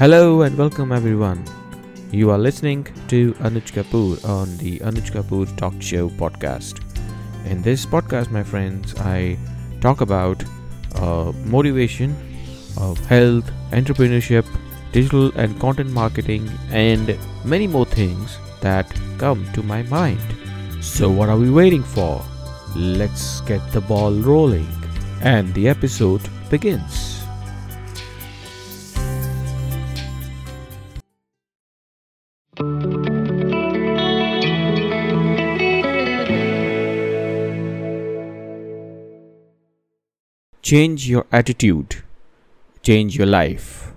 Hello and welcome everyone. You are listening to Anuj Kapoor on the Anuj Kapoor Talk Show podcast. In this podcast, my friends, I talk about uh, motivation, of health, entrepreneurship, digital and content marketing, and many more things that come to my mind. So, what are we waiting for? Let's get the ball rolling. And the episode begins. Change your attitude, change your life.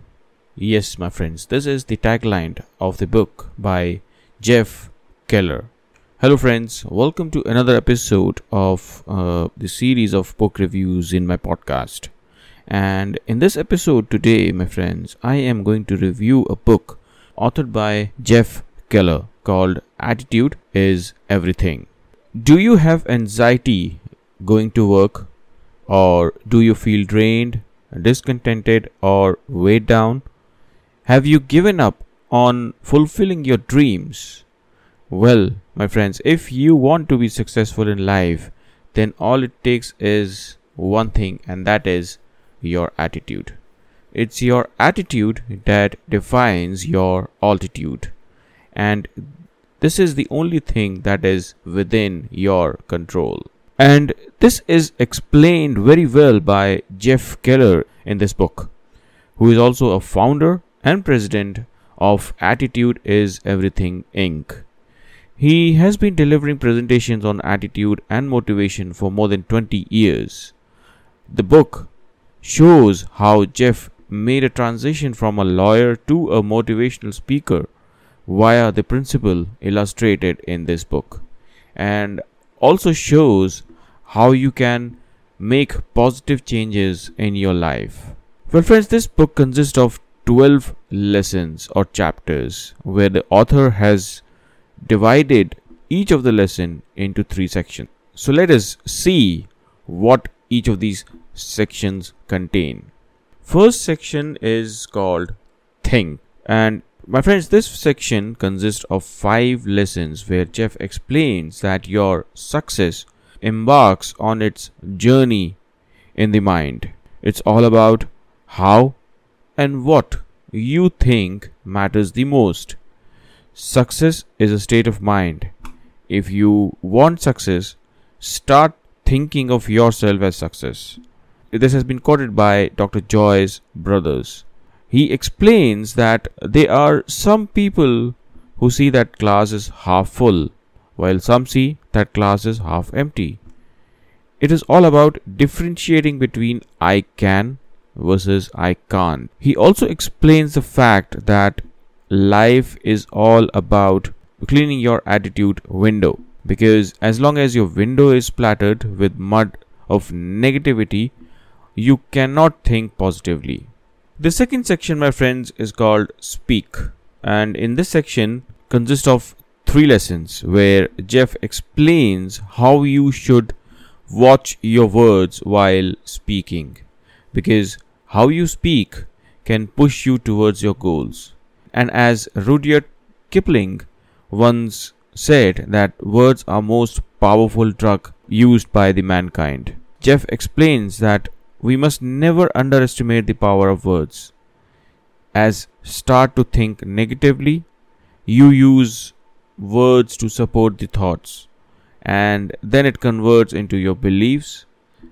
Yes, my friends, this is the tagline of the book by Jeff Keller. Hello, friends, welcome to another episode of uh, the series of book reviews in my podcast. And in this episode today, my friends, I am going to review a book authored by Jeff Keller called Attitude is Everything. Do you have anxiety going to work? Or do you feel drained, discontented, or weighed down? Have you given up on fulfilling your dreams? Well, my friends, if you want to be successful in life, then all it takes is one thing, and that is your attitude. It's your attitude that defines your altitude. And this is the only thing that is within your control. And this is explained very well by Jeff Keller in this book, who is also a founder and president of Attitude is Everything Inc. He has been delivering presentations on attitude and motivation for more than 20 years. The book shows how Jeff made a transition from a lawyer to a motivational speaker via the principle illustrated in this book and also shows how you can make positive changes in your life. Well, friends, this book consists of 12 lessons or chapters where the author has divided each of the lesson into three sections. So let us see what each of these sections contain. First section is called think and my friends this section consists of 5 lessons where Jeff explains that your success embarks on its journey in the mind. It's all about how and what you think matters the most. Success is a state of mind. If you want success, start thinking of yourself as success. This has been quoted by Dr. Joyce Brothers. He explains that there are some people who see that glass is half full, while some see that glass is half empty. It is all about differentiating between I can versus I can't. He also explains the fact that life is all about cleaning your attitude window because as long as your window is splattered with mud of negativity you cannot think positively the second section my friends is called speak. And in this section consists of three lessons where jeff explains how you should watch your words while speaking. Because how you speak can push you towards your goals. And as Rudyard Kipling once said that words are most powerful drug used by the mankind. Jeff explains that we must never underestimate the power of words. As start to think negatively, you use words to support the thoughts and then it converts into your beliefs.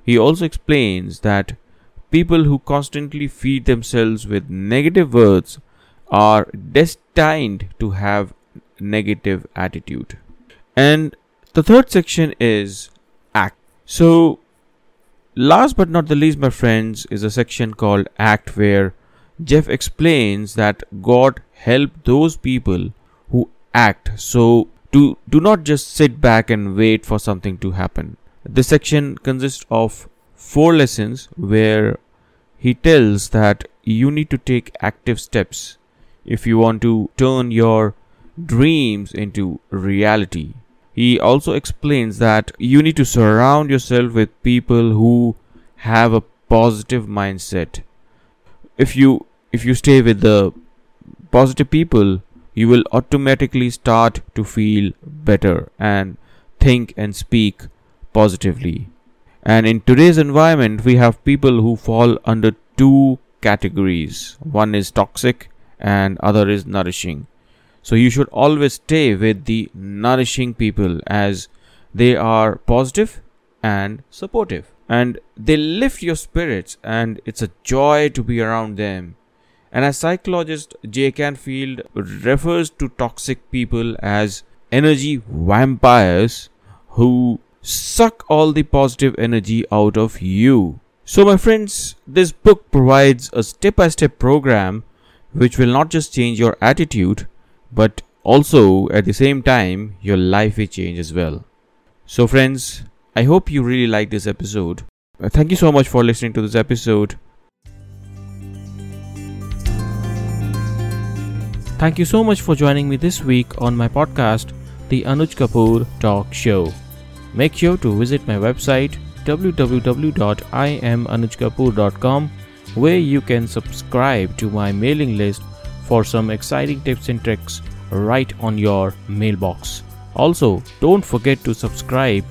He also explains that people who constantly feed themselves with negative words are destined to have negative attitude and the third section is act so last but not the least my friends is a section called act where jeff explains that god helped those people who act so do do not just sit back and wait for something to happen this section consists of four lessons where he tells that you need to take active steps if you want to turn your dreams into reality. He also explains that you need to surround yourself with people who have a positive mindset. If you if you stay with the positive people, you will automatically start to feel better and think and speak positively. And in today's environment, we have people who fall under two categories one is toxic, and other is nourishing. So you should always stay with the nourishing people as they are positive and supportive. And they lift your spirits and it's a joy to be around them. And as psychologist Jay Canfield refers to toxic people as energy vampires who suck all the positive energy out of you. So, my friends, this book provides a step by step program which will not just change your attitude but also at the same time your life will change as well. So, friends, I hope you really like this episode. Uh, thank you so much for listening to this episode. Thank you so much for joining me this week on my podcast, The Anuj Kapoor Talk Show. Make sure to visit my website www.imanujkapoor.com where you can subscribe to my mailing list for some exciting tips and tricks right on your mailbox. Also, don't forget to subscribe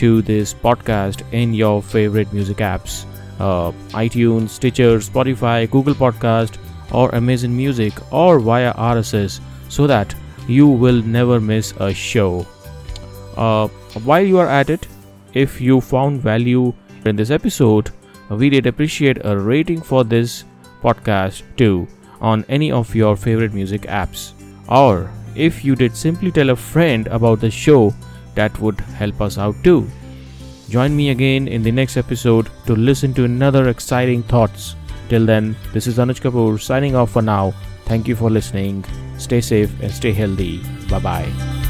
to this podcast in your favorite music apps uh, iTunes, Stitcher, Spotify, Google Podcast, or Amazon Music or via RSS so that you will never miss a show. Uh, while you are at it, if you found value in this episode, we did appreciate a rating for this podcast too on any of your favorite music apps. Or if you did simply tell a friend about the show, that would help us out too. Join me again in the next episode to listen to another exciting thoughts Till then, this is Anuj Kapoor signing off for now. Thank you for listening. Stay safe and stay healthy. Bye bye.